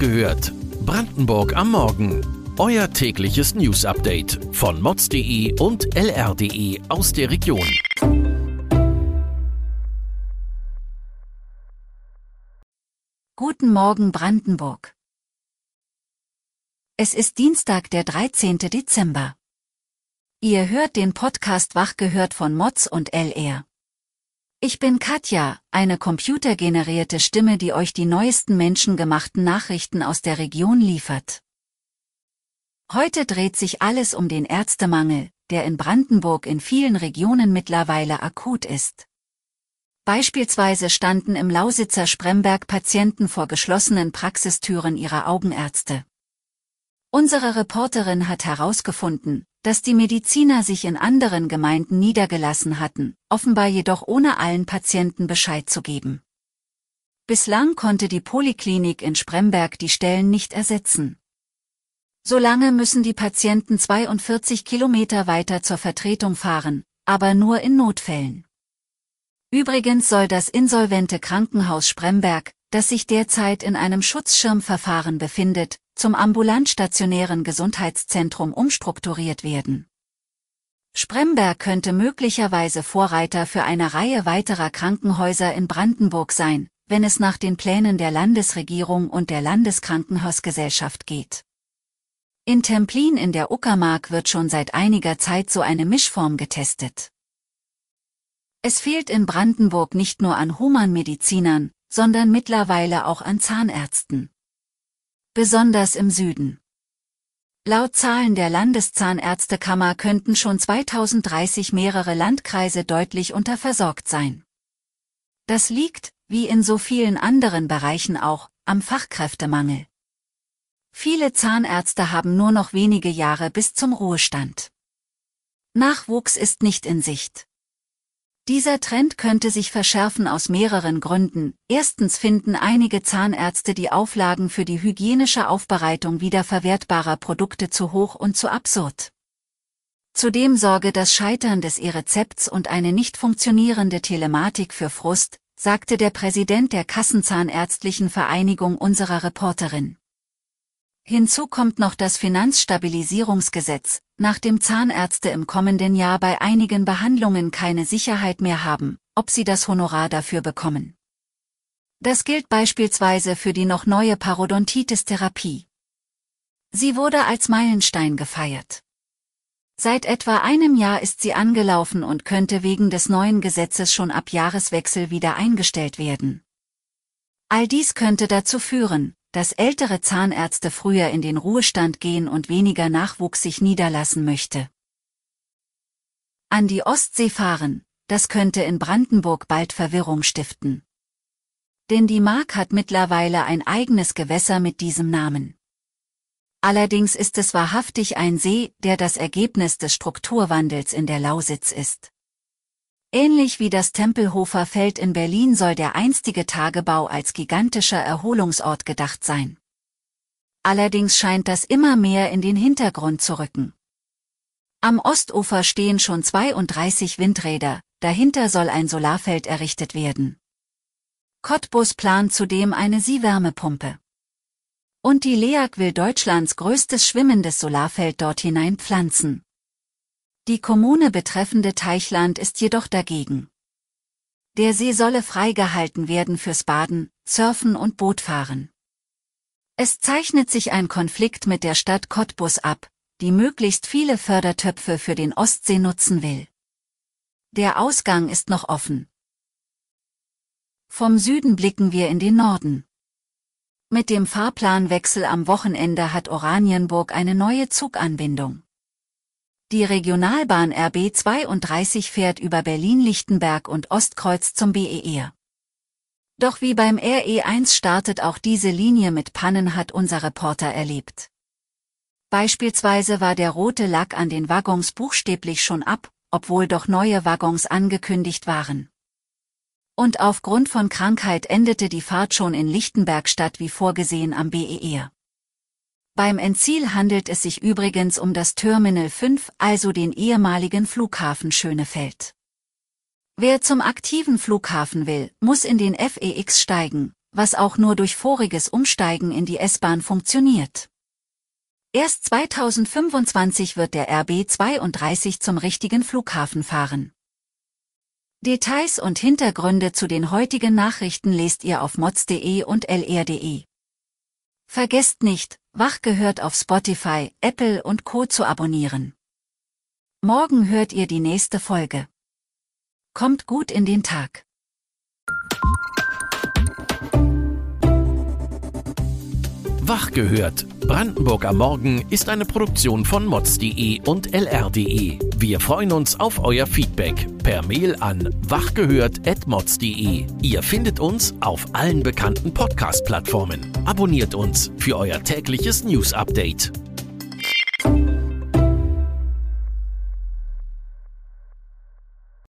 gehört. Brandenburg am Morgen. Euer tägliches News-Update von mods.de und lr.de aus der Region. Guten Morgen Brandenburg. Es ist Dienstag, der 13. Dezember. Ihr hört den Podcast Wach gehört von Mods und LR. Ich bin Katja, eine computergenerierte Stimme, die euch die neuesten menschengemachten Nachrichten aus der Region liefert. Heute dreht sich alles um den Ärztemangel, der in Brandenburg in vielen Regionen mittlerweile akut ist. Beispielsweise standen im Lausitzer Spremberg Patienten vor geschlossenen Praxistüren ihrer Augenärzte. Unsere Reporterin hat herausgefunden, dass die Mediziner sich in anderen Gemeinden niedergelassen hatten, offenbar jedoch ohne allen Patienten Bescheid zu geben. Bislang konnte die Poliklinik in Spremberg die Stellen nicht ersetzen. Solange müssen die Patienten 42 Kilometer weiter zur Vertretung fahren, aber nur in Notfällen. Übrigens soll das insolvente Krankenhaus Spremberg, das sich derzeit in einem Schutzschirmverfahren befindet, zum ambulant-stationären Gesundheitszentrum umstrukturiert werden. Spremberg könnte möglicherweise Vorreiter für eine Reihe weiterer Krankenhäuser in Brandenburg sein, wenn es nach den Plänen der Landesregierung und der Landeskrankenhausgesellschaft geht. In Templin in der Uckermark wird schon seit einiger Zeit so eine Mischform getestet. Es fehlt in Brandenburg nicht nur an Humanmedizinern, sondern mittlerweile auch an Zahnärzten besonders im Süden. Laut Zahlen der Landeszahnärztekammer könnten schon 2030 mehrere Landkreise deutlich unterversorgt sein. Das liegt, wie in so vielen anderen Bereichen auch, am Fachkräftemangel. Viele Zahnärzte haben nur noch wenige Jahre bis zum Ruhestand. Nachwuchs ist nicht in Sicht. Dieser Trend könnte sich verschärfen aus mehreren Gründen. Erstens finden einige Zahnärzte die Auflagen für die hygienische Aufbereitung wiederverwertbarer Produkte zu hoch und zu absurd. Zudem sorge das Scheitern des E-Rezepts und eine nicht funktionierende Telematik für Frust, sagte der Präsident der Kassenzahnärztlichen Vereinigung unserer Reporterin. Hinzu kommt noch das Finanzstabilisierungsgesetz, nachdem Zahnärzte im kommenden Jahr bei einigen Behandlungen keine Sicherheit mehr haben, ob sie das Honorar dafür bekommen. Das gilt beispielsweise für die noch neue Parodontitis-Therapie. Sie wurde als Meilenstein gefeiert. Seit etwa einem Jahr ist sie angelaufen und könnte wegen des neuen Gesetzes schon ab Jahreswechsel wieder eingestellt werden. All dies könnte dazu führen, dass ältere Zahnärzte früher in den Ruhestand gehen und weniger Nachwuchs sich niederlassen möchte. An die Ostsee fahren, das könnte in Brandenburg bald Verwirrung stiften. Denn die Mark hat mittlerweile ein eigenes Gewässer mit diesem Namen. Allerdings ist es wahrhaftig ein See, der das Ergebnis des Strukturwandels in der Lausitz ist. Ähnlich wie das Tempelhofer Feld in Berlin soll der einstige Tagebau als gigantischer Erholungsort gedacht sein. Allerdings scheint das immer mehr in den Hintergrund zu rücken. Am Ostufer stehen schon 32 Windräder, dahinter soll ein Solarfeld errichtet werden. Cottbus plant zudem eine Siewärmepumpe. Und die LEAG will Deutschlands größtes schwimmendes Solarfeld dort hinein pflanzen. Die Kommune betreffende Teichland ist jedoch dagegen. Der See solle freigehalten werden fürs Baden, Surfen und Bootfahren. Es zeichnet sich ein Konflikt mit der Stadt Cottbus ab, die möglichst viele Fördertöpfe für den Ostsee nutzen will. Der Ausgang ist noch offen. Vom Süden blicken wir in den Norden. Mit dem Fahrplanwechsel am Wochenende hat Oranienburg eine neue Zuganbindung. Die Regionalbahn RB 32 fährt über Berlin-Lichtenberg und Ostkreuz zum BER. Doch wie beim RE1 startet auch diese Linie mit Pannen hat unser Reporter erlebt. Beispielsweise war der rote Lack an den Waggons buchstäblich schon ab, obwohl doch neue Waggons angekündigt waren. Und aufgrund von Krankheit endete die Fahrt schon in Lichtenberg statt wie vorgesehen am BER. Beim Endziel handelt es sich übrigens um das Terminal 5, also den ehemaligen Flughafen Schönefeld. Wer zum aktiven Flughafen will, muss in den FEX steigen, was auch nur durch voriges Umsteigen in die S-Bahn funktioniert. Erst 2025 wird der RB 32 zum richtigen Flughafen fahren. Details und Hintergründe zu den heutigen Nachrichten lest ihr auf mods.de und lr.de. Vergesst nicht, Wach gehört auf Spotify, Apple und Co. zu abonnieren. Morgen hört ihr die nächste Folge. Kommt gut in den Tag. Wach gehört. Brandenburg am Morgen ist eine Produktion von mods.de und lr.de. Wir freuen uns auf euer Feedback per Mail an wachgehört.mods.de. Ihr findet uns auf allen bekannten Podcast-Plattformen. Abonniert uns für euer tägliches News-Update.